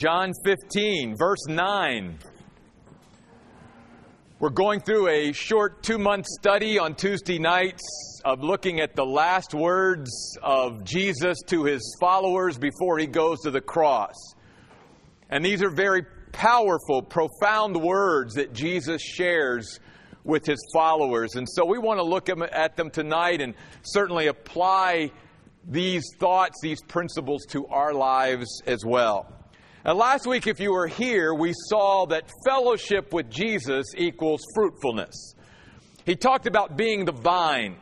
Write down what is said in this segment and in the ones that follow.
John 15, verse 9. We're going through a short two month study on Tuesday nights of looking at the last words of Jesus to his followers before he goes to the cross. And these are very powerful, profound words that Jesus shares with his followers. And so we want to look at them tonight and certainly apply these thoughts, these principles to our lives as well. And last week, if you were here, we saw that fellowship with Jesus equals fruitfulness. He talked about being the vine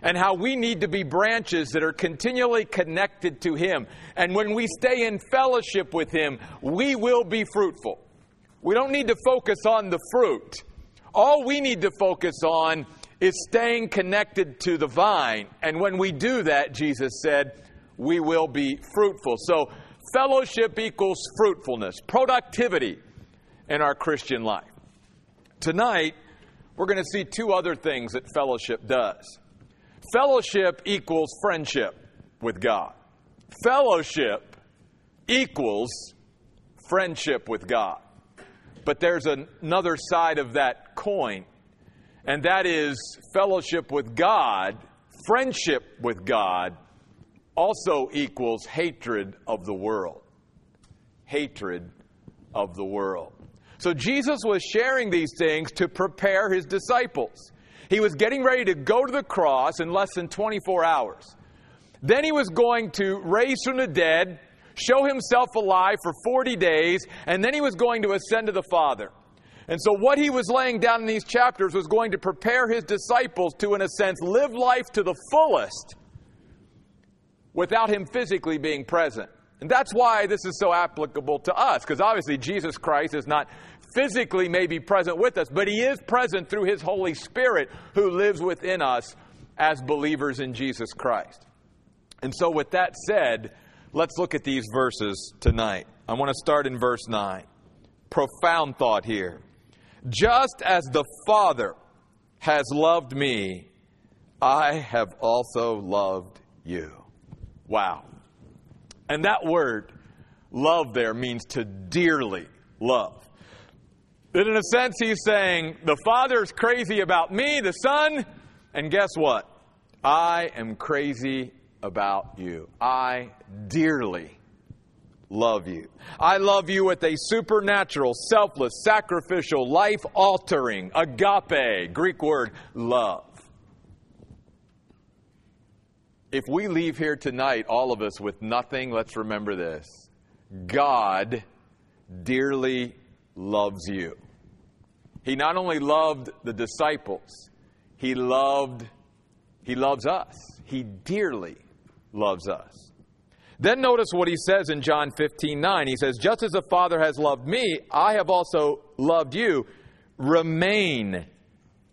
and how we need to be branches that are continually connected to Him. And when we stay in fellowship with Him, we will be fruitful. We don't need to focus on the fruit. All we need to focus on is staying connected to the vine. And when we do that, Jesus said, we will be fruitful. So, Fellowship equals fruitfulness, productivity in our Christian life. Tonight, we're going to see two other things that fellowship does. Fellowship equals friendship with God. Fellowship equals friendship with God. But there's another side of that coin, and that is fellowship with God, friendship with God also equals hatred of the world. Hatred of the world. So Jesus was sharing these things to prepare his disciples. He was getting ready to go to the cross in less than 24 hours. Then he was going to raise from the dead, show himself alive for 40 days, and then he was going to ascend to the Father. And so, what he was laying down in these chapters was going to prepare his disciples to, in a sense, live life to the fullest without him physically being present. And that's why this is so applicable to us, because obviously Jesus Christ is not physically maybe present with us, but he is present through his Holy Spirit who lives within us as believers in Jesus Christ. And so, with that said, let's look at these verses tonight. I want to start in verse 9. Profound thought here. Just as the Father has loved me, I have also loved you. Wow. And that word, love, there means to dearly love. But in a sense, he's saying, the Father's crazy about me, the Son, and guess what? I am crazy about you. I dearly love you. I love you with a supernatural, selfless, sacrificial, life altering, agape, Greek word, love. If we leave here tonight, all of us, with nothing, let's remember this God dearly loves you. He not only loved the disciples, he loved he loves us. He dearly loves us. Then notice what he says in John 15 9. He says, Just as the Father has loved me, I have also loved you. Remain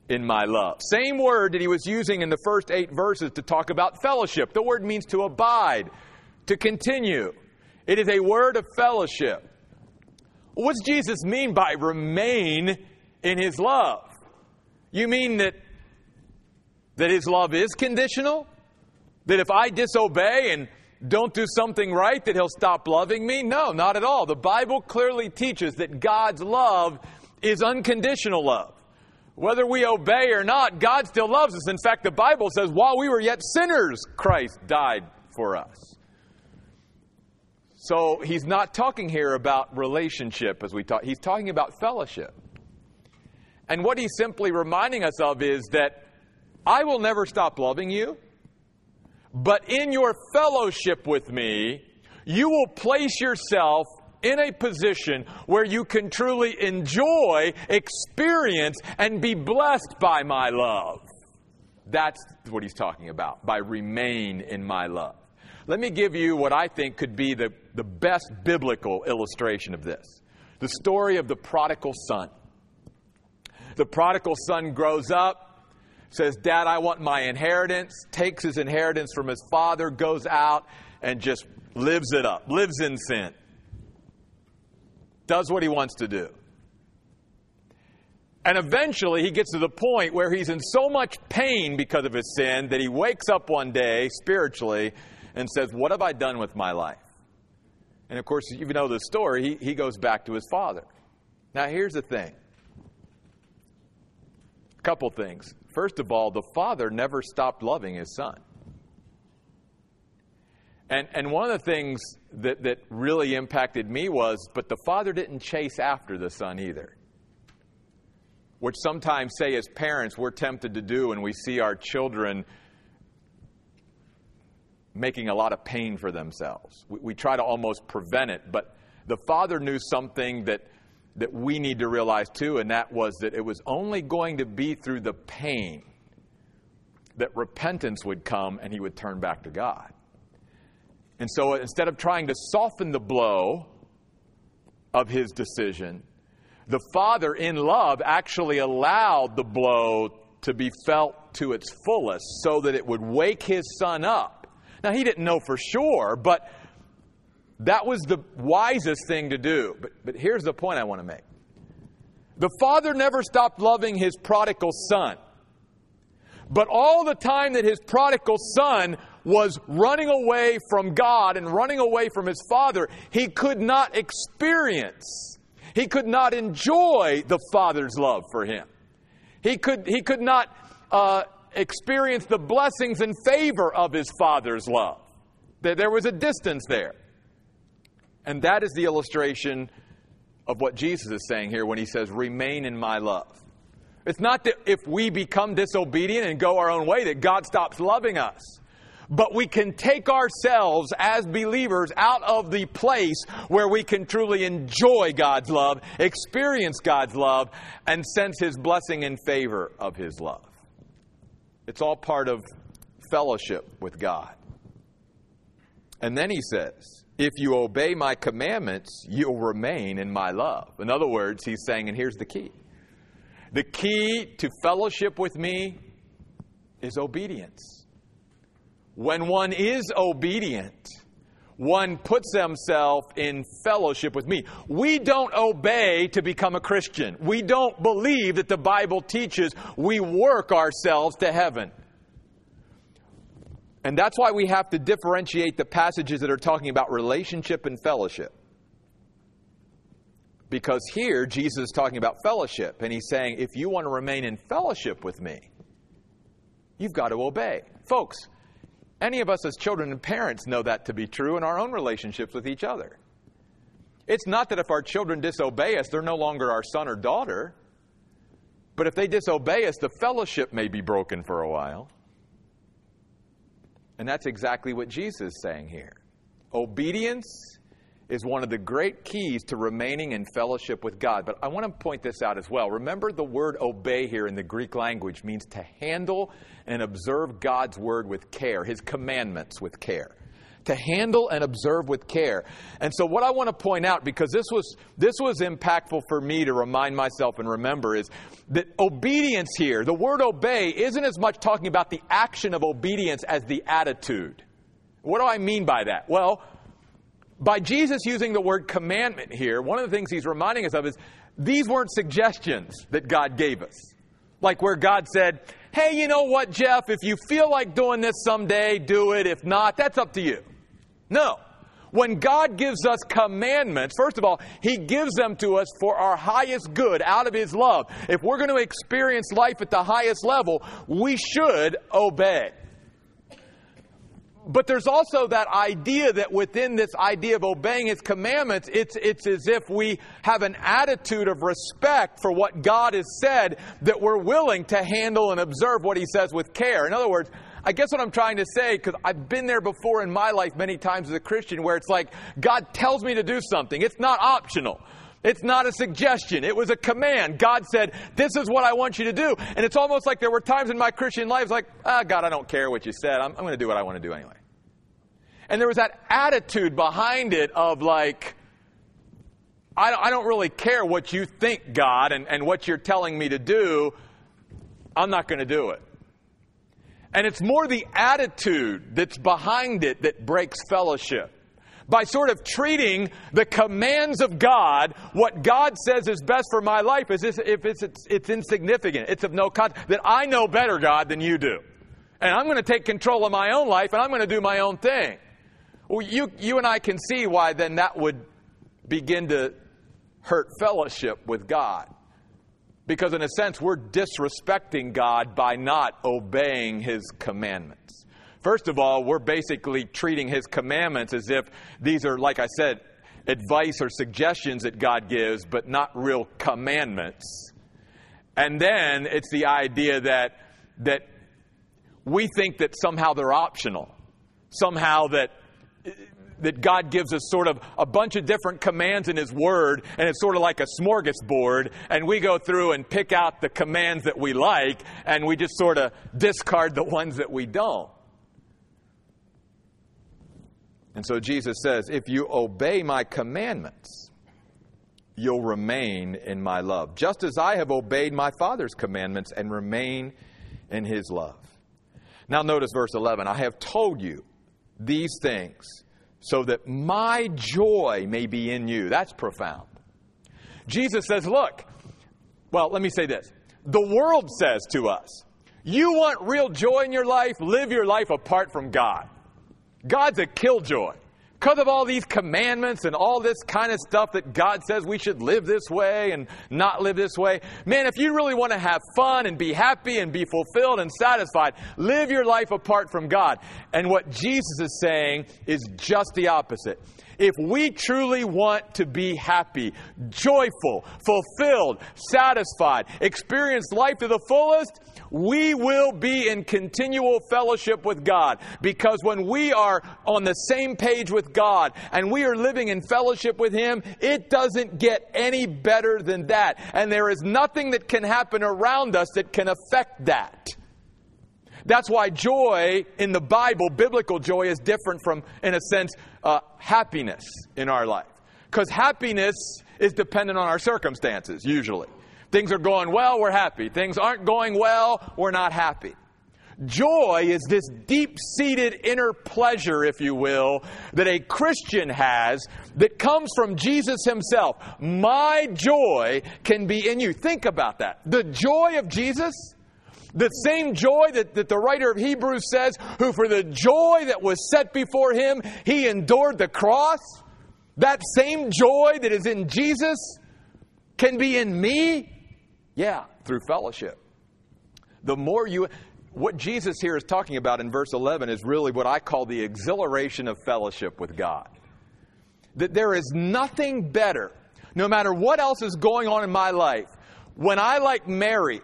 in my love. Same word that he was using in the first eight verses to talk about fellowship. The word means to abide, to continue. It is a word of fellowship. What does Jesus mean by remain in his love? You mean that, that his love is conditional? That if I disobey and don't do something right, that he'll stop loving me? No, not at all. The Bible clearly teaches that God's love is unconditional love. Whether we obey or not, God still loves us. In fact, the Bible says, while we were yet sinners, Christ died for us. So he's not talking here about relationship as we talk, he's talking about fellowship. And what he's simply reminding us of is that I will never stop loving you, but in your fellowship with me, you will place yourself in a position where you can truly enjoy, experience, and be blessed by my love. That's what he's talking about, by remain in my love. Let me give you what I think could be the, the best biblical illustration of this the story of the prodigal son. The prodigal son grows up, says, Dad, I want my inheritance, takes his inheritance from his father, goes out, and just lives it up, lives in sin does what he wants to do. And eventually he gets to the point where he's in so much pain because of his sin that he wakes up one day spiritually and says, What have I done with my life? And of course, you know the story, he, he goes back to his father. Now, here's the thing a couple things. First of all, the father never stopped loving his son. And, and one of the things that, that really impacted me was, but the father didn't chase after the son either. Which sometimes, say, as parents, we're tempted to do when we see our children making a lot of pain for themselves. We, we try to almost prevent it, but the father knew something that, that we need to realize too, and that was that it was only going to be through the pain that repentance would come and he would turn back to God. And so instead of trying to soften the blow of his decision, the father in love actually allowed the blow to be felt to its fullest so that it would wake his son up. Now, he didn't know for sure, but that was the wisest thing to do. But, but here's the point I want to make the father never stopped loving his prodigal son. But all the time that his prodigal son was running away from God and running away from his father, he could not experience, he could not enjoy the father's love for him. He could, he could not uh, experience the blessings and favor of his father's love. There was a distance there. And that is the illustration of what Jesus is saying here when he says, Remain in my love. It's not that if we become disobedient and go our own way that God stops loving us. But we can take ourselves as believers out of the place where we can truly enjoy God's love, experience God's love, and sense His blessing and favor of His love. It's all part of fellowship with God. And then He says, If you obey my commandments, you'll remain in my love. In other words, He's saying, and here's the key the key to fellowship with me is obedience. When one is obedient, one puts themselves in fellowship with me. We don't obey to become a Christian. We don't believe that the Bible teaches we work ourselves to heaven. And that's why we have to differentiate the passages that are talking about relationship and fellowship. Because here, Jesus is talking about fellowship, and he's saying, if you want to remain in fellowship with me, you've got to obey. Folks, any of us as children and parents know that to be true in our own relationships with each other. It's not that if our children disobey us, they're no longer our son or daughter. But if they disobey us, the fellowship may be broken for a while. And that's exactly what Jesus is saying here. Obedience is one of the great keys to remaining in fellowship with God. But I want to point this out as well. Remember, the word obey here in the Greek language means to handle and observe God's word with care, his commandments with care. To handle and observe with care. And so, what I want to point out, because this was, this was impactful for me to remind myself and remember, is that obedience here, the word obey, isn't as much talking about the action of obedience as the attitude. What do I mean by that? Well, by Jesus using the word commandment here, one of the things he's reminding us of is these weren't suggestions that God gave us. Like where God said, hey, you know what, Jeff, if you feel like doing this someday, do it. If not, that's up to you. No. When God gives us commandments, first of all, He gives them to us for our highest good out of His love. If we're going to experience life at the highest level, we should obey. But there's also that idea that within this idea of obeying His commandments, it's, it's as if we have an attitude of respect for what God has said that we're willing to handle and observe what He says with care. In other words, I guess what I'm trying to say, because I've been there before in my life many times as a Christian, where it's like God tells me to do something. It's not optional. It's not a suggestion. It was a command. God said, This is what I want you to do. And it's almost like there were times in my Christian life, like, ah, God, I don't care what you said. I'm, I'm going to do what I want to do anyway. And there was that attitude behind it of like, I don't, I don't really care what you think, God, and, and what you're telling me to do. I'm not going to do it. And it's more the attitude that's behind it that breaks fellowship by sort of treating the commands of God, what God says is best for my life, as if it's, it's, it's insignificant. It's of no consequence. That I know better, God, than you do. And I'm going to take control of my own life and I'm going to do my own thing. Well, you, you and I can see why then that would begin to hurt fellowship with God. Because, in a sense, we're disrespecting God by not obeying His commandments. First of all, we're basically treating His commandments as if these are, like I said, advice or suggestions that God gives, but not real commandments. And then it's the idea that, that we think that somehow they're optional. Somehow that that God gives us sort of a bunch of different commands in His Word, and it's sort of like a smorgasbord, and we go through and pick out the commands that we like, and we just sort of discard the ones that we don't. And so Jesus says, If you obey my commandments, you'll remain in my love, just as I have obeyed my Father's commandments and remain in his love. Now, notice verse 11 I have told you these things so that my joy may be in you. That's profound. Jesus says, Look, well, let me say this. The world says to us, You want real joy in your life? Live your life apart from God. God's a killjoy. Because of all these commandments and all this kind of stuff that God says we should live this way and not live this way. Man, if you really want to have fun and be happy and be fulfilled and satisfied, live your life apart from God. And what Jesus is saying is just the opposite. If we truly want to be happy, joyful, fulfilled, satisfied, experience life to the fullest, we will be in continual fellowship with God. Because when we are on the same page with God and we are living in fellowship with Him, it doesn't get any better than that. And there is nothing that can happen around us that can affect that. That's why joy in the Bible, biblical joy, is different from, in a sense, uh, happiness in our life. Because happiness is dependent on our circumstances, usually. Things are going well, we're happy. Things aren't going well, we're not happy. Joy is this deep seated inner pleasure, if you will, that a Christian has that comes from Jesus himself. My joy can be in you. Think about that. The joy of Jesus, the same joy that, that the writer of Hebrews says, who for the joy that was set before him, he endured the cross. That same joy that is in Jesus can be in me yeah, through fellowship. The more you, what Jesus here is talking about in verse 11 is really what I call the exhilaration of fellowship with God. That there is nothing better, no matter what else is going on in my life, when I, like Mary,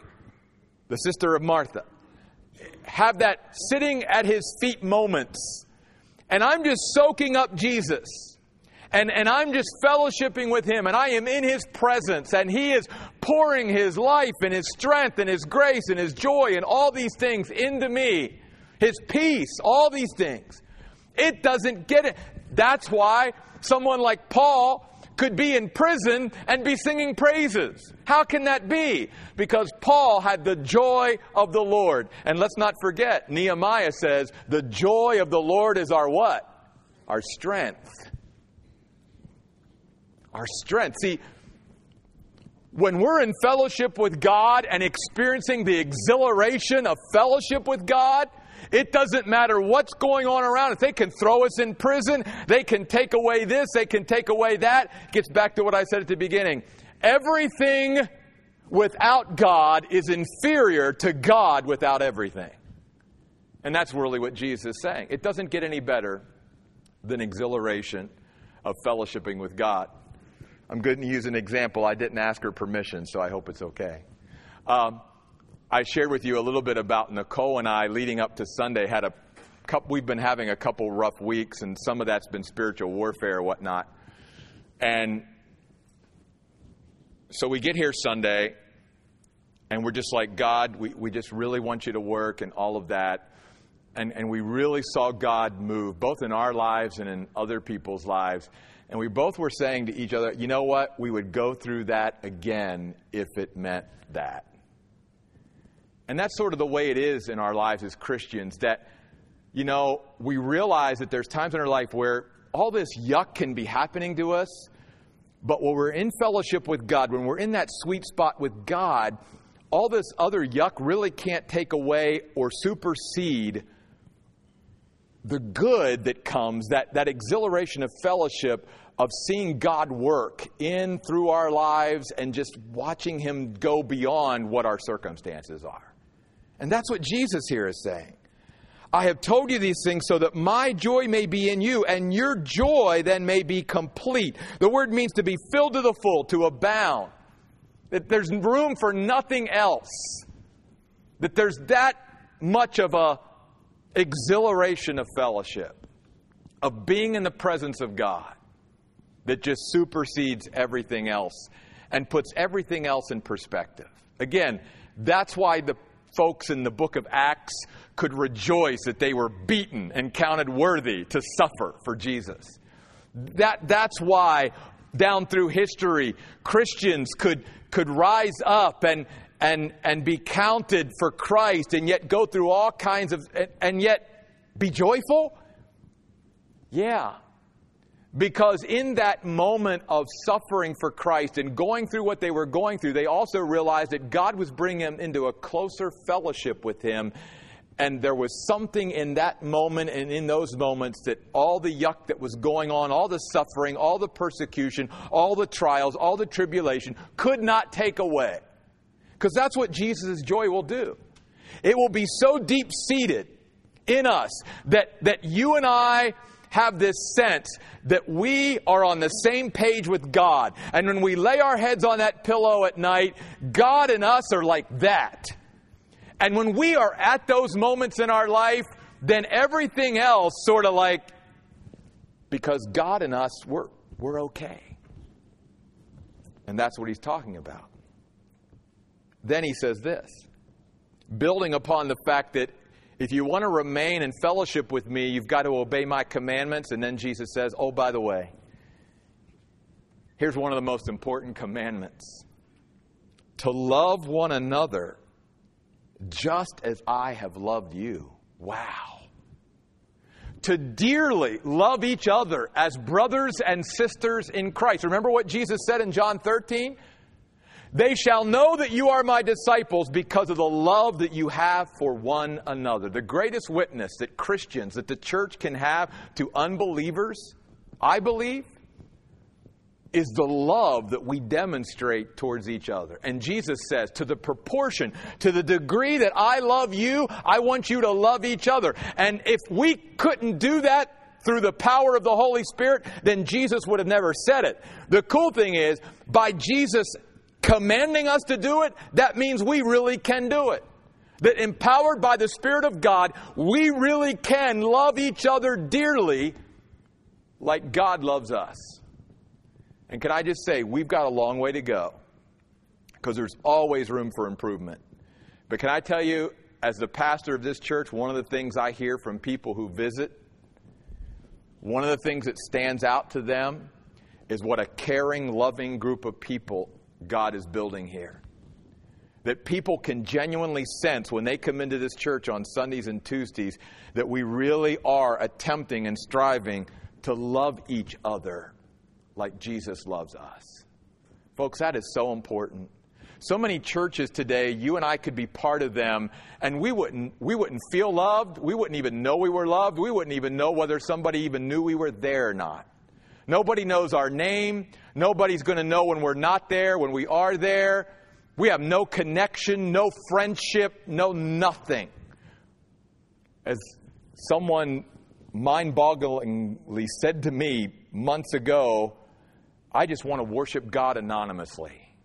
the sister of Martha, have that sitting at his feet moments, and I'm just soaking up Jesus and, and I'm just fellowshipping with Him, and I am in His presence, and He is pouring His life and His strength and His grace and His joy and all these things into me, His peace, all these things. It doesn't get it. That's why someone like Paul could be in prison and be singing praises. How can that be? Because Paul had the joy of the Lord. And let's not forget, Nehemiah says, the joy of the Lord is our what? Our strength our strength. See, when we're in fellowship with God and experiencing the exhilaration of fellowship with God, it doesn't matter what's going on around us. They can throw us in prison. They can take away this. They can take away that. Gets back to what I said at the beginning. Everything without God is inferior to God without everything. And that's really what Jesus is saying. It doesn't get any better than exhilaration of fellowshipping with God. I'm going to use an example. I didn't ask her permission, so I hope it's okay. Um, I shared with you a little bit about Nicole and I leading up to Sunday had a couple, we've been having a couple rough weeks, and some of that's been spiritual warfare or whatnot. And so we get here Sunday, and we're just like, God, we, we just really want you to work and all of that. And, and we really saw God move, both in our lives and in other people's lives. And we both were saying to each other, you know what? We would go through that again if it meant that. And that's sort of the way it is in our lives as Christians that, you know, we realize that there's times in our life where all this yuck can be happening to us. But when we're in fellowship with God, when we're in that sweet spot with God, all this other yuck really can't take away or supersede the good that comes, that, that exhilaration of fellowship, of seeing God work in through our lives and just watching Him go beyond what our circumstances are. And that's what Jesus here is saying. I have told you these things so that my joy may be in you and your joy then may be complete. The word means to be filled to the full, to abound. That there's room for nothing else. That there's that much of a exhilaration of fellowship, of being in the presence of God that just supersedes everything else and puts everything else in perspective. Again, that's why the folks in the book of Acts could rejoice that they were beaten and counted worthy to suffer for Jesus. That, that's why down through history, Christians could, could rise up and, and, and be counted for Christ and yet go through all kinds of, and, and yet be joyful? Yeah. Because in that moment of suffering for Christ and going through what they were going through, they also realized that God was bringing them into a closer fellowship with Him. And there was something in that moment and in those moments that all the yuck that was going on, all the suffering, all the persecution, all the trials, all the tribulation could not take away. Because that's what Jesus' joy will do. It will be so deep seated in us that, that you and I have this sense that we are on the same page with God. And when we lay our heads on that pillow at night, God and us are like that. And when we are at those moments in our life, then everything else sort of like, because God and us, we're, we're okay. And that's what he's talking about. Then he says this building upon the fact that if you want to remain in fellowship with me, you've got to obey my commandments. And then Jesus says, Oh, by the way, here's one of the most important commandments to love one another just as I have loved you. Wow. To dearly love each other as brothers and sisters in Christ. Remember what Jesus said in John 13? They shall know that you are my disciples because of the love that you have for one another. The greatest witness that Christians, that the church can have to unbelievers, I believe, is the love that we demonstrate towards each other. And Jesus says, to the proportion, to the degree that I love you, I want you to love each other. And if we couldn't do that through the power of the Holy Spirit, then Jesus would have never said it. The cool thing is, by Jesus commanding us to do it, that means we really can do it. That empowered by the Spirit of God, we really can love each other dearly like God loves us. And can I just say, we've got a long way to go because there's always room for improvement. But can I tell you, as the pastor of this church, one of the things I hear from people who visit, one of the things that stands out to them is what a caring, loving group of people God is building here. That people can genuinely sense when they come into this church on Sundays and Tuesdays that we really are attempting and striving to love each other like Jesus loves us. Folks, that is so important. So many churches today, you and I could be part of them, and we wouldn't, we wouldn't feel loved. We wouldn't even know we were loved. We wouldn't even know whether somebody even knew we were there or not. Nobody knows our name. Nobody's going to know when we're not there, when we are there. We have no connection, no friendship, no nothing. As someone mind bogglingly said to me months ago, I just want to worship God anonymously.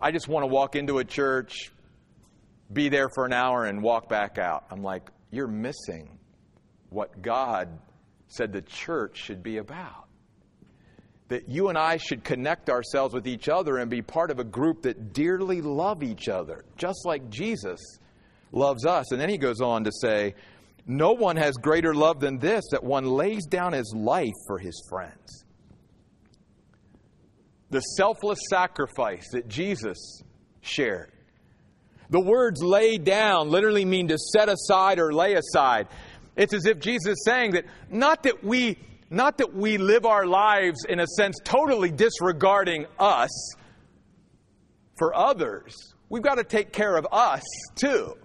I just want to walk into a church, be there for an hour, and walk back out. I'm like, you're missing what God said the church should be about that you and I should connect ourselves with each other and be part of a group that dearly love each other, just like Jesus loves us. And then he goes on to say, No one has greater love than this, that one lays down his life for his friends. The selfless sacrifice that Jesus shared. The words lay down literally mean to set aside or lay aside. It's as if Jesus is saying that not that we not that we live our lives, in a sense, totally disregarding us for others. We've got to take care of us too.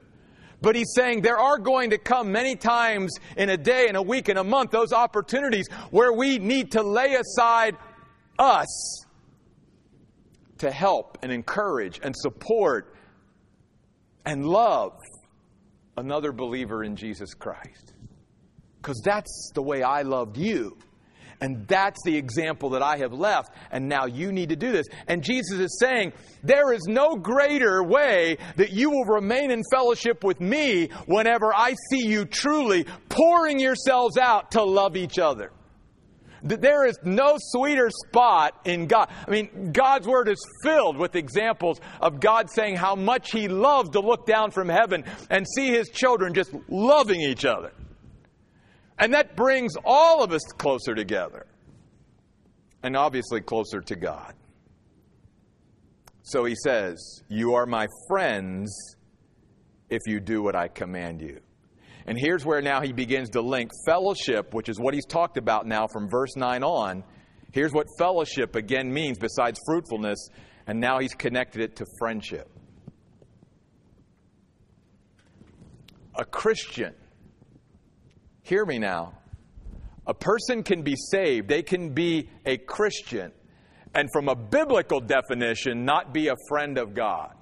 But he's saying there are going to come many times in a day, in a week, in a month, those opportunities where we need to lay aside us to help and encourage and support and love another believer in Jesus Christ. Because that's the way I loved you. And that's the example that I have left. And now you need to do this. And Jesus is saying, there is no greater way that you will remain in fellowship with me whenever I see you truly pouring yourselves out to love each other. There is no sweeter spot in God. I mean, God's Word is filled with examples of God saying how much He loves to look down from heaven and see His children just loving each other. And that brings all of us closer together. And obviously closer to God. So he says, You are my friends if you do what I command you. And here's where now he begins to link fellowship, which is what he's talked about now from verse 9 on. Here's what fellowship again means besides fruitfulness, and now he's connected it to friendship. A Christian Hear me now. A person can be saved, they can be a Christian, and from a biblical definition, not be a friend of God.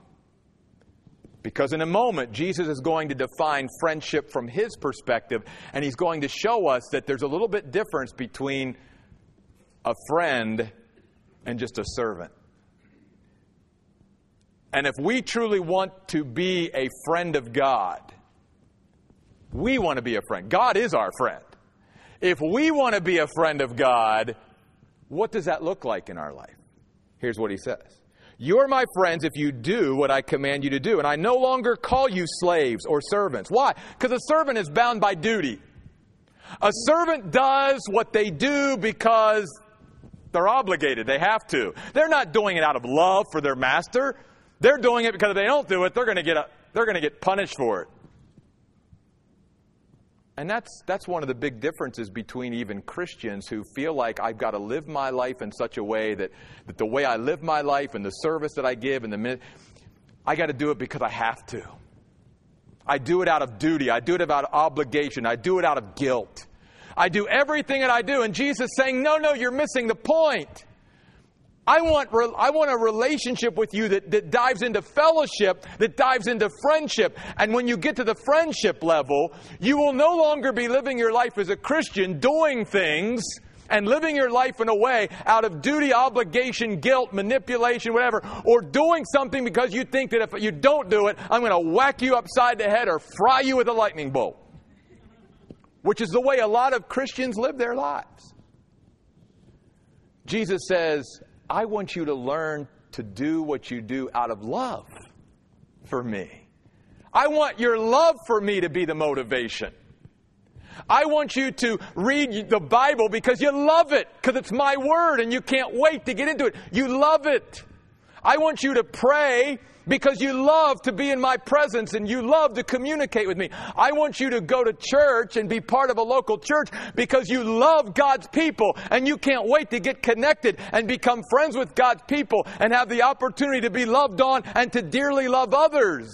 Because in a moment, Jesus is going to define friendship from his perspective, and he's going to show us that there's a little bit difference between a friend and just a servant. And if we truly want to be a friend of God, we want to be a friend. God is our friend. If we want to be a friend of God, what does that look like in our life? Here's what he says You're my friends if you do what I command you to do. And I no longer call you slaves or servants. Why? Because a servant is bound by duty. A servant does what they do because they're obligated. They have to. They're not doing it out of love for their master. They're doing it because if they don't do it, they're going to get a, they're going to get punished for it. And that's, that's one of the big differences between even Christians who feel like I've got to live my life in such a way that, that the way I live my life and the service that I give and the I got to do it because I have to. I do it out of duty. I do it out of obligation. I do it out of guilt. I do everything that I do. And Jesus saying, no, no, you're missing the point. I want, I want a relationship with you that, that dives into fellowship, that dives into friendship. And when you get to the friendship level, you will no longer be living your life as a Christian doing things and living your life in a way out of duty, obligation, guilt, manipulation, whatever, or doing something because you think that if you don't do it, I'm going to whack you upside the head or fry you with a lightning bolt. Which is the way a lot of Christians live their lives. Jesus says, I want you to learn to do what you do out of love for me. I want your love for me to be the motivation. I want you to read the Bible because you love it, because it's my word and you can't wait to get into it. You love it. I want you to pray because you love to be in my presence and you love to communicate with me. I want you to go to church and be part of a local church because you love God's people and you can't wait to get connected and become friends with God's people and have the opportunity to be loved on and to dearly love others.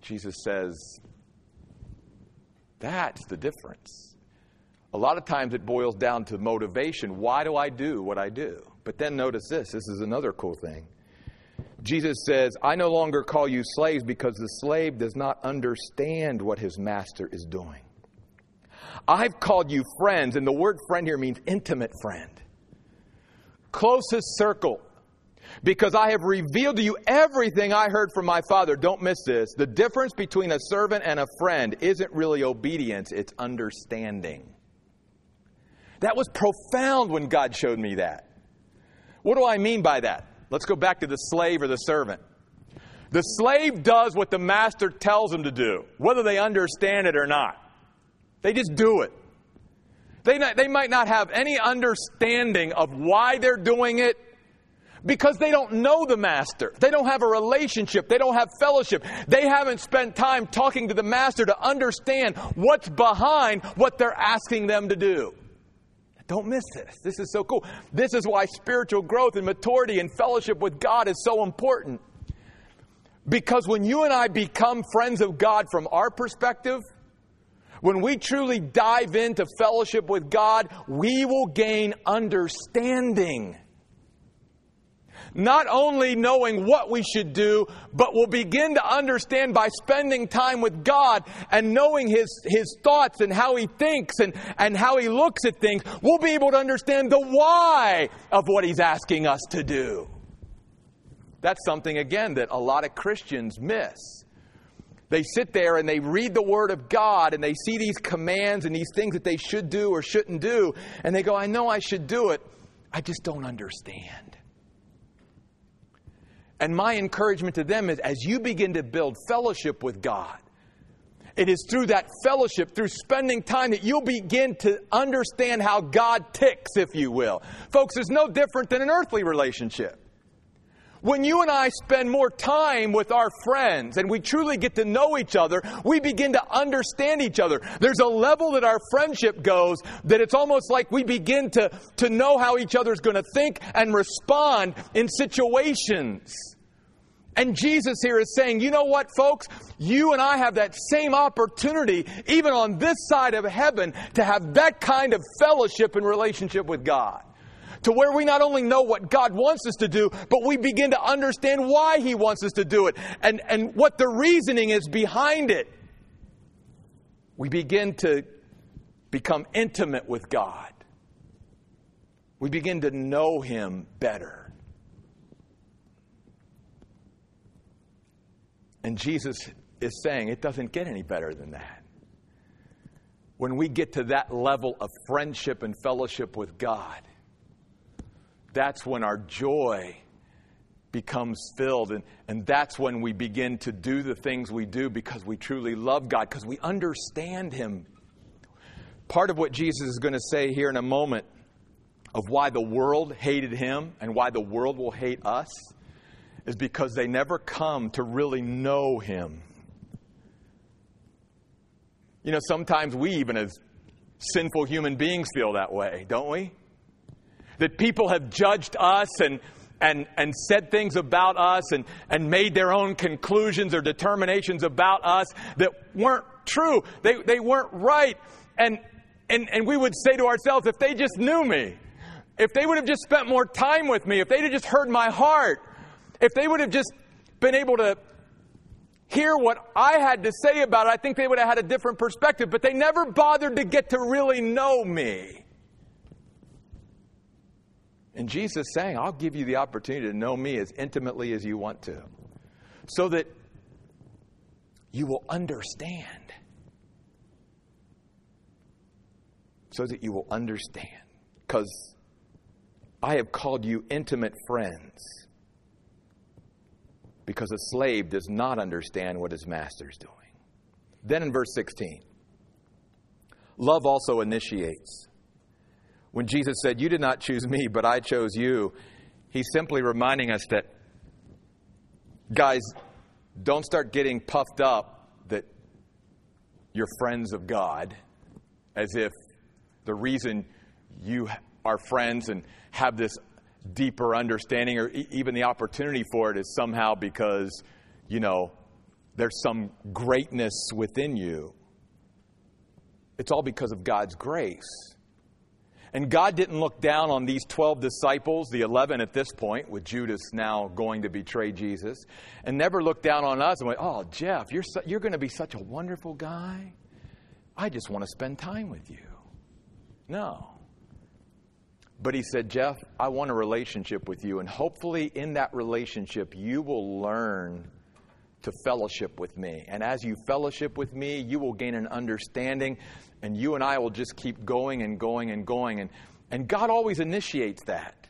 Jesus says, that's the difference. A lot of times it boils down to motivation. Why do I do what I do? But then notice this this is another cool thing. Jesus says, I no longer call you slaves because the slave does not understand what his master is doing. I've called you friends, and the word friend here means intimate friend, closest circle, because I have revealed to you everything I heard from my Father. Don't miss this. The difference between a servant and a friend isn't really obedience, it's understanding. That was profound when God showed me that. What do I mean by that? Let's go back to the slave or the servant. The slave does what the master tells him to do, whether they understand it or not. They just do it. They, not, they might not have any understanding of why they're doing it because they don't know the master. They don't have a relationship. They don't have fellowship. They haven't spent time talking to the master to understand what's behind what they're asking them to do. Don't miss this. This is so cool. This is why spiritual growth and maturity and fellowship with God is so important. Because when you and I become friends of God from our perspective, when we truly dive into fellowship with God, we will gain understanding. Not only knowing what we should do, but we'll begin to understand by spending time with God and knowing His, His thoughts and how He thinks and, and how He looks at things. We'll be able to understand the why of what He's asking us to do. That's something, again, that a lot of Christians miss. They sit there and they read the Word of God and they see these commands and these things that they should do or shouldn't do, and they go, I know I should do it, I just don't understand. And my encouragement to them is as you begin to build fellowship with God, it is through that fellowship, through spending time, that you'll begin to understand how God ticks, if you will. Folks, it's no different than an earthly relationship. When you and I spend more time with our friends and we truly get to know each other, we begin to understand each other. There's a level that our friendship goes that it's almost like we begin to, to know how each other's going to think and respond in situations. And Jesus here is saying, you know what, folks? You and I have that same opportunity, even on this side of heaven, to have that kind of fellowship and relationship with God to where we not only know what God wants us to do, but we begin to understand why He wants us to do it and, and what the reasoning is behind it. We begin to become intimate with God. We begin to know Him better. And Jesus is saying it doesn't get any better than that. When we get to that level of friendship and fellowship with God, that's when our joy becomes filled. And, and that's when we begin to do the things we do because we truly love God, because we understand Him. Part of what Jesus is going to say here in a moment of why the world hated Him and why the world will hate us is because they never come to really know Him. You know, sometimes we, even as sinful human beings, feel that way, don't we? That people have judged us and, and, and said things about us and, and made their own conclusions or determinations about us that weren't true. They, they weren't right. And, and, and we would say to ourselves, if they just knew me, if they would have just spent more time with me, if they'd have just heard my heart, if they would have just been able to hear what I had to say about it, I think they would have had a different perspective. But they never bothered to get to really know me. And Jesus saying, I'll give you the opportunity to know me as intimately as you want to, so that you will understand. So that you will understand. Because I have called you intimate friends. Because a slave does not understand what his master is doing. Then in verse 16, love also initiates. When Jesus said, You did not choose me, but I chose you, he's simply reminding us that, guys, don't start getting puffed up that you're friends of God as if the reason you are friends and have this deeper understanding or even the opportunity for it is somehow because, you know, there's some greatness within you. It's all because of God's grace. And God didn't look down on these 12 disciples, the 11 at this point, with Judas now going to betray Jesus, and never looked down on us and went, Oh, Jeff, you're, su- you're going to be such a wonderful guy. I just want to spend time with you. No. But he said, Jeff, I want a relationship with you, and hopefully in that relationship, you will learn to fellowship with me. And as you fellowship with me, you will gain an understanding, and you and I will just keep going and going and going. And, and God always initiates that.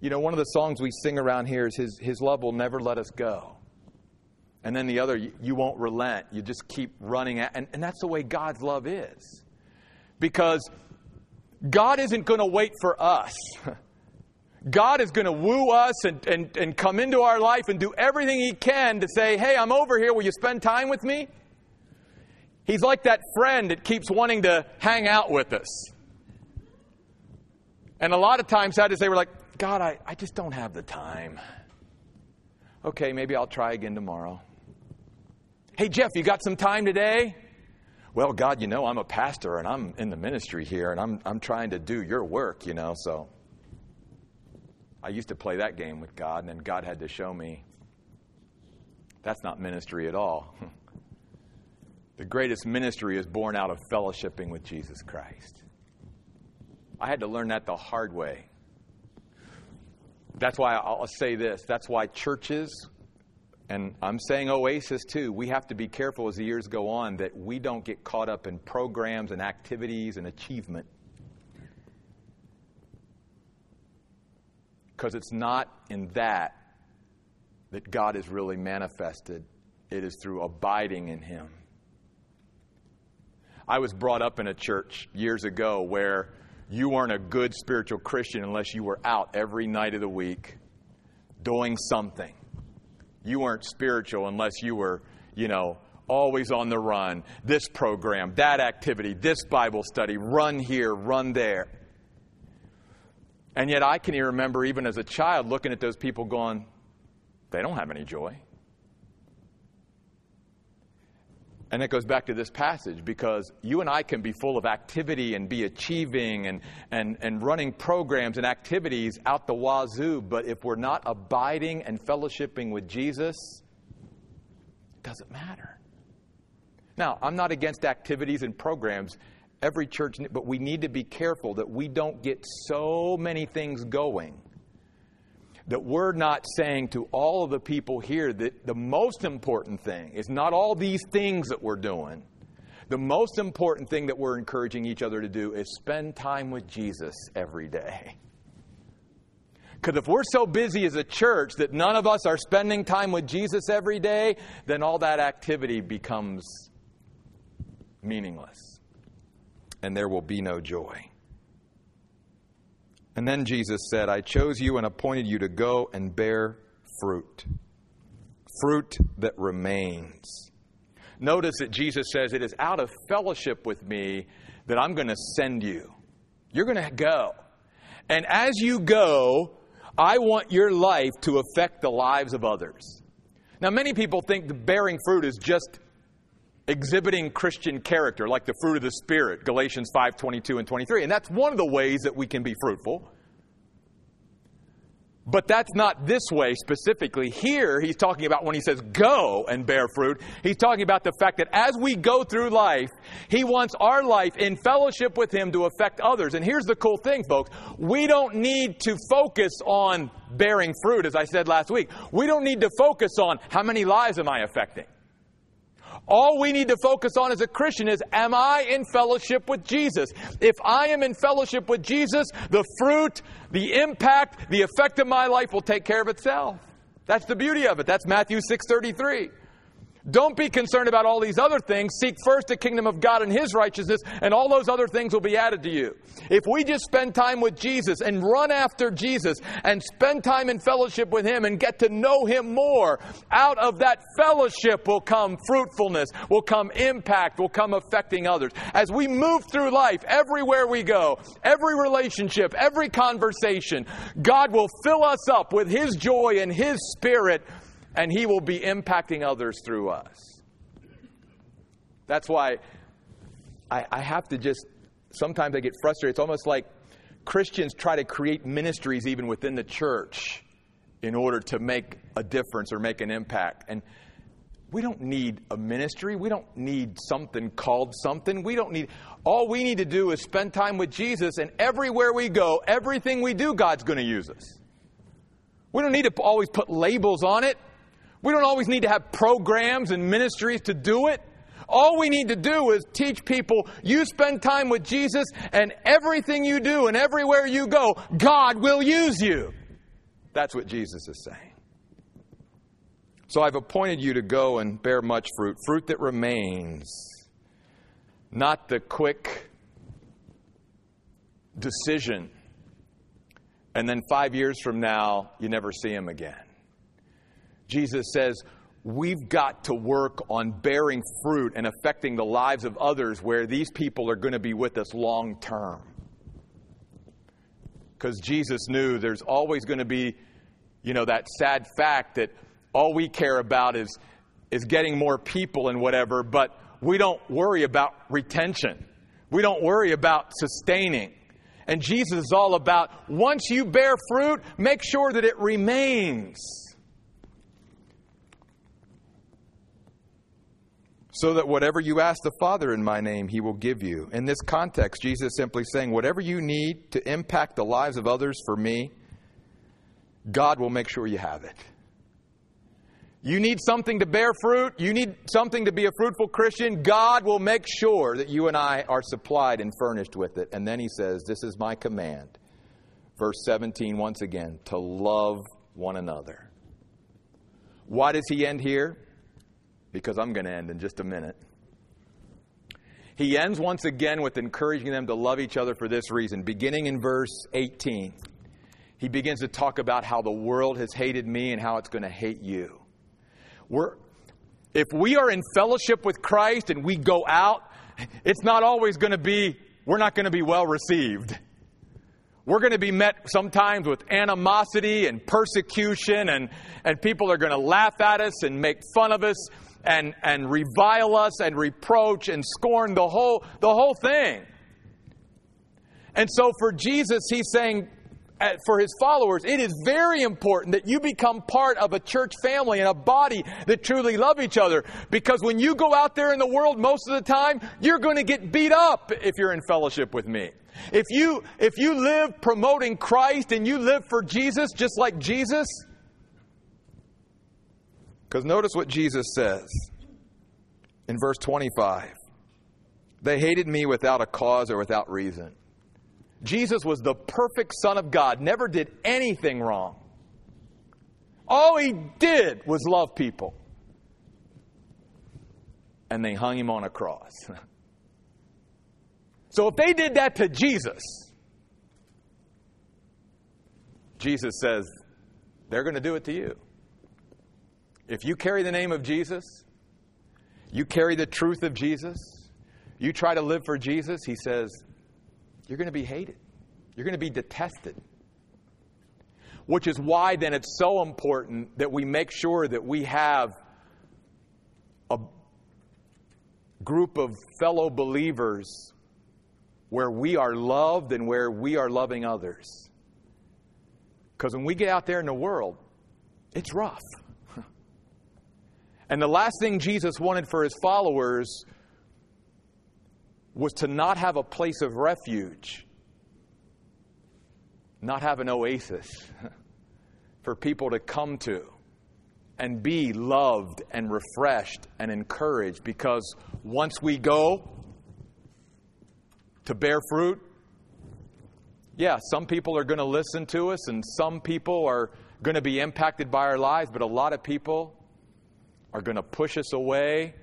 You know, one of the songs we sing around here is His, His love will never let us go. And then the other, you, you won't relent. You just keep running. At, and, and that's the way God's love is. Because God isn't going to wait for us. God is going to woo us and, and, and come into our life and do everything He can to say, Hey, I'm over here. Will you spend time with me? He's like that friend that keeps wanting to hang out with us. And a lot of times, I just say, We're like, God, I, I just don't have the time. Okay, maybe I'll try again tomorrow. Hey, Jeff, you got some time today? Well, God, you know, I'm a pastor and I'm in the ministry here and I'm, I'm trying to do your work, you know, so I used to play that game with God, and then God had to show me that's not ministry at all. the greatest ministry is born out of fellowshipping with Jesus Christ. I had to learn that the hard way. That's why I'll say this. That's why churches, and I'm saying Oasis too, we have to be careful as the years go on that we don't get caught up in programs and activities and achievement. Because it's not in that that God is really manifested, it is through abiding in Him. I was brought up in a church years ago where you weren't a good spiritual Christian unless you were out every night of the week doing something. You weren't spiritual unless you were, you know, always on the run. This program, that activity, this Bible study, run here, run there. And yet I can remember, even as a child, looking at those people going, they don't have any joy. And it goes back to this passage because you and I can be full of activity and be achieving and, and, and running programs and activities out the wazoo, but if we're not abiding and fellowshipping with Jesus, it doesn't matter. Now, I'm not against activities and programs every church, but we need to be careful that we don't get so many things going that we're not saying to all of the people here that the most important thing is not all these things that we're doing. The most important thing that we're encouraging each other to do is spend time with Jesus every day. Because if we're so busy as a church that none of us are spending time with Jesus every day, then all that activity becomes meaningless and there will be no joy. And then Jesus said, I chose you and appointed you to go and bear fruit, fruit that remains. Notice that Jesus says, It is out of fellowship with me that I'm going to send you. You're going to go. And as you go, I want your life to affect the lives of others. Now, many people think the bearing fruit is just exhibiting Christian character, like the fruit of the Spirit, Galatians 5 22 and 23. And that's one of the ways that we can be fruitful. But that's not this way specifically. Here, he's talking about when he says go and bear fruit, he's talking about the fact that as we go through life, he wants our life in fellowship with him to affect others. And here's the cool thing, folks. We don't need to focus on bearing fruit, as I said last week. We don't need to focus on how many lives am I affecting. All we need to focus on as a Christian is Am I in fellowship with Jesus? If I am in fellowship with Jesus, the fruit, the impact, the effect of my life will take care of itself. That's the beauty of it. That's Matthew 6:33. Don't be concerned about all these other things. Seek first the kingdom of God and His righteousness, and all those other things will be added to you. If we just spend time with Jesus and run after Jesus and spend time in fellowship with Him and get to know Him more, out of that fellowship will come fruitfulness, will come impact, will come affecting others. As we move through life, everywhere we go, every relationship, every conversation, God will fill us up with His joy and His Spirit and He will be impacting others through us. That's why I, I have to just, sometimes I get frustrated. It's almost like Christians try to create ministries even within the church in order to make a difference or make an impact. And we don't need a ministry. We don't need something called something. We don't need, all we need to do is spend time with Jesus, and everywhere we go, everything we do, God's going to use us. We don't need to always put labels on it. We don't always need to have programs and ministries to do it. All we need to do is teach people you spend time with Jesus, and everything you do and everywhere you go, God will use you. That's what Jesus is saying. So I've appointed you to go and bear much fruit, fruit that remains, not the quick decision. And then five years from now, you never see him again. Jesus says, we've got to work on bearing fruit and affecting the lives of others where these people are going to be with us long term. Because Jesus knew there's always going to be, you know, that sad fact that all we care about is, is getting more people and whatever, but we don't worry about retention. We don't worry about sustaining. And Jesus is all about once you bear fruit, make sure that it remains. So that whatever you ask the Father in my name, he will give you. In this context, Jesus is simply saying, whatever you need to impact the lives of others for me, God will make sure you have it. You need something to bear fruit. You need something to be a fruitful Christian. God will make sure that you and I are supplied and furnished with it. And then he says, This is my command. Verse 17, once again, to love one another. Why does he end here? Because I'm going to end in just a minute. He ends once again with encouraging them to love each other for this reason. Beginning in verse 18, he begins to talk about how the world has hated me and how it's going to hate you. We're, if we are in fellowship with Christ and we go out, it's not always going to be, we're not going to be well received. We're going to be met sometimes with animosity and persecution, and, and people are going to laugh at us and make fun of us and, and revile us and reproach and scorn the whole, the whole thing. And so for Jesus, he's saying, uh, for his followers, it is very important that you become part of a church family and a body that truly love each other. Because when you go out there in the world, most of the time, you're going to get beat up if you're in fellowship with me. If you, if you live promoting Christ and you live for Jesus just like Jesus, because notice what Jesus says in verse 25. They hated me without a cause or without reason. Jesus was the perfect Son of God, never did anything wrong. All he did was love people. And they hung him on a cross. so if they did that to Jesus, Jesus says, they're going to do it to you. If you carry the name of Jesus, you carry the truth of Jesus, you try to live for Jesus, he says, you're going to be hated. You're going to be detested. Which is why then it's so important that we make sure that we have a group of fellow believers where we are loved and where we are loving others. Because when we get out there in the world, it's rough. And the last thing Jesus wanted for his followers was to not have a place of refuge, not have an oasis for people to come to and be loved and refreshed and encouraged. Because once we go to bear fruit, yeah, some people are going to listen to us and some people are going to be impacted by our lives, but a lot of people are going to push us away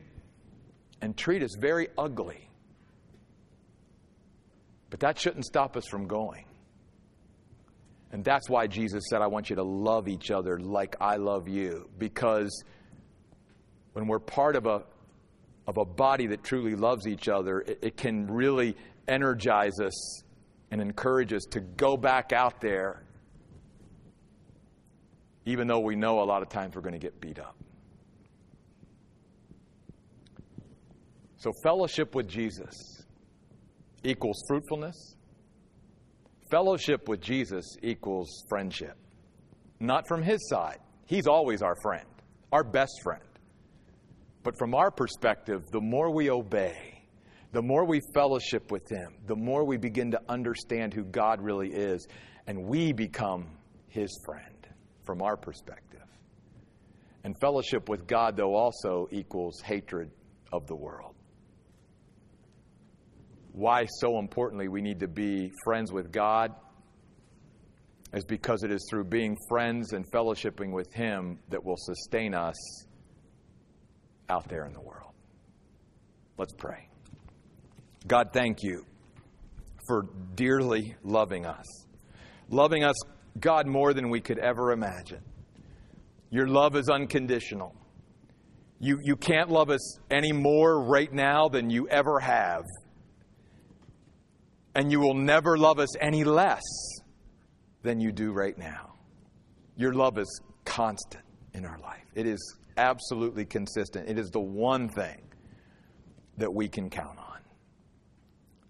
and treat us very ugly. But that shouldn't stop us from going. And that's why Jesus said, I want you to love each other like I love you. Because when we're part of a, of a body that truly loves each other, it, it can really energize us and encourage us to go back out there, even though we know a lot of times we're going to get beat up. So, fellowship with Jesus equals fruitfulness. Fellowship with Jesus equals friendship. Not from his side. He's always our friend, our best friend. But from our perspective, the more we obey, the more we fellowship with him, the more we begin to understand who God really is, and we become his friend from our perspective. And fellowship with God, though, also equals hatred of the world why, so importantly, we need to be friends with God is because it is through being friends and fellowshipping with Him that will sustain us out there in the world. Let's pray. God, thank you for dearly loving us. Loving us, God, more than we could ever imagine. Your love is unconditional. You, you can't love us any more right now than you ever have and you will never love us any less than you do right now. Your love is constant, in our life. It is absolutely consistent. It is the one thing that we can count on.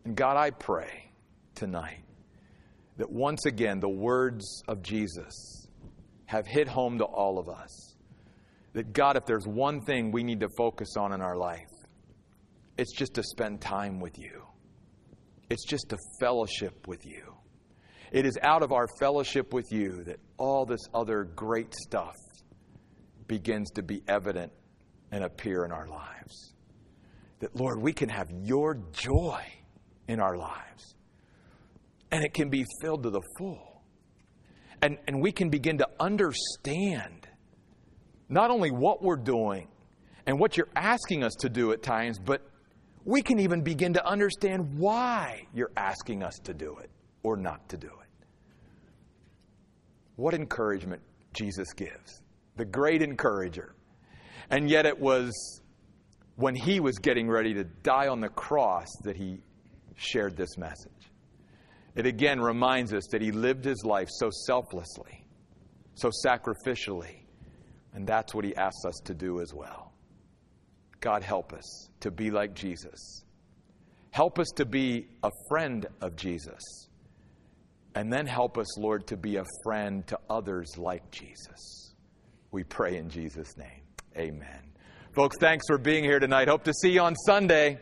And God, I pray tonight that once again the words of Jesus have hit home to all of us. That God, if there's one thing we need to focus on in our life, it's just to spend time with you. It's just a fellowship with you. It is out of our fellowship with you that all this other great stuff begins to be evident and appear in our lives. That, Lord, we can have your joy in our lives, and it can be filled to the full. And, and we can begin to understand not only what we're doing and what you're asking us to do at times, but we can even begin to understand why you're asking us to do it or not to do it. What encouragement Jesus gives, the great encourager. And yet it was when he was getting ready to die on the cross that he shared this message. It again reminds us that he lived his life so selflessly, so sacrificially, and that's what he asks us to do as well. God, help us to be like Jesus. Help us to be a friend of Jesus. And then help us, Lord, to be a friend to others like Jesus. We pray in Jesus' name. Amen. Folks, thanks for being here tonight. Hope to see you on Sunday.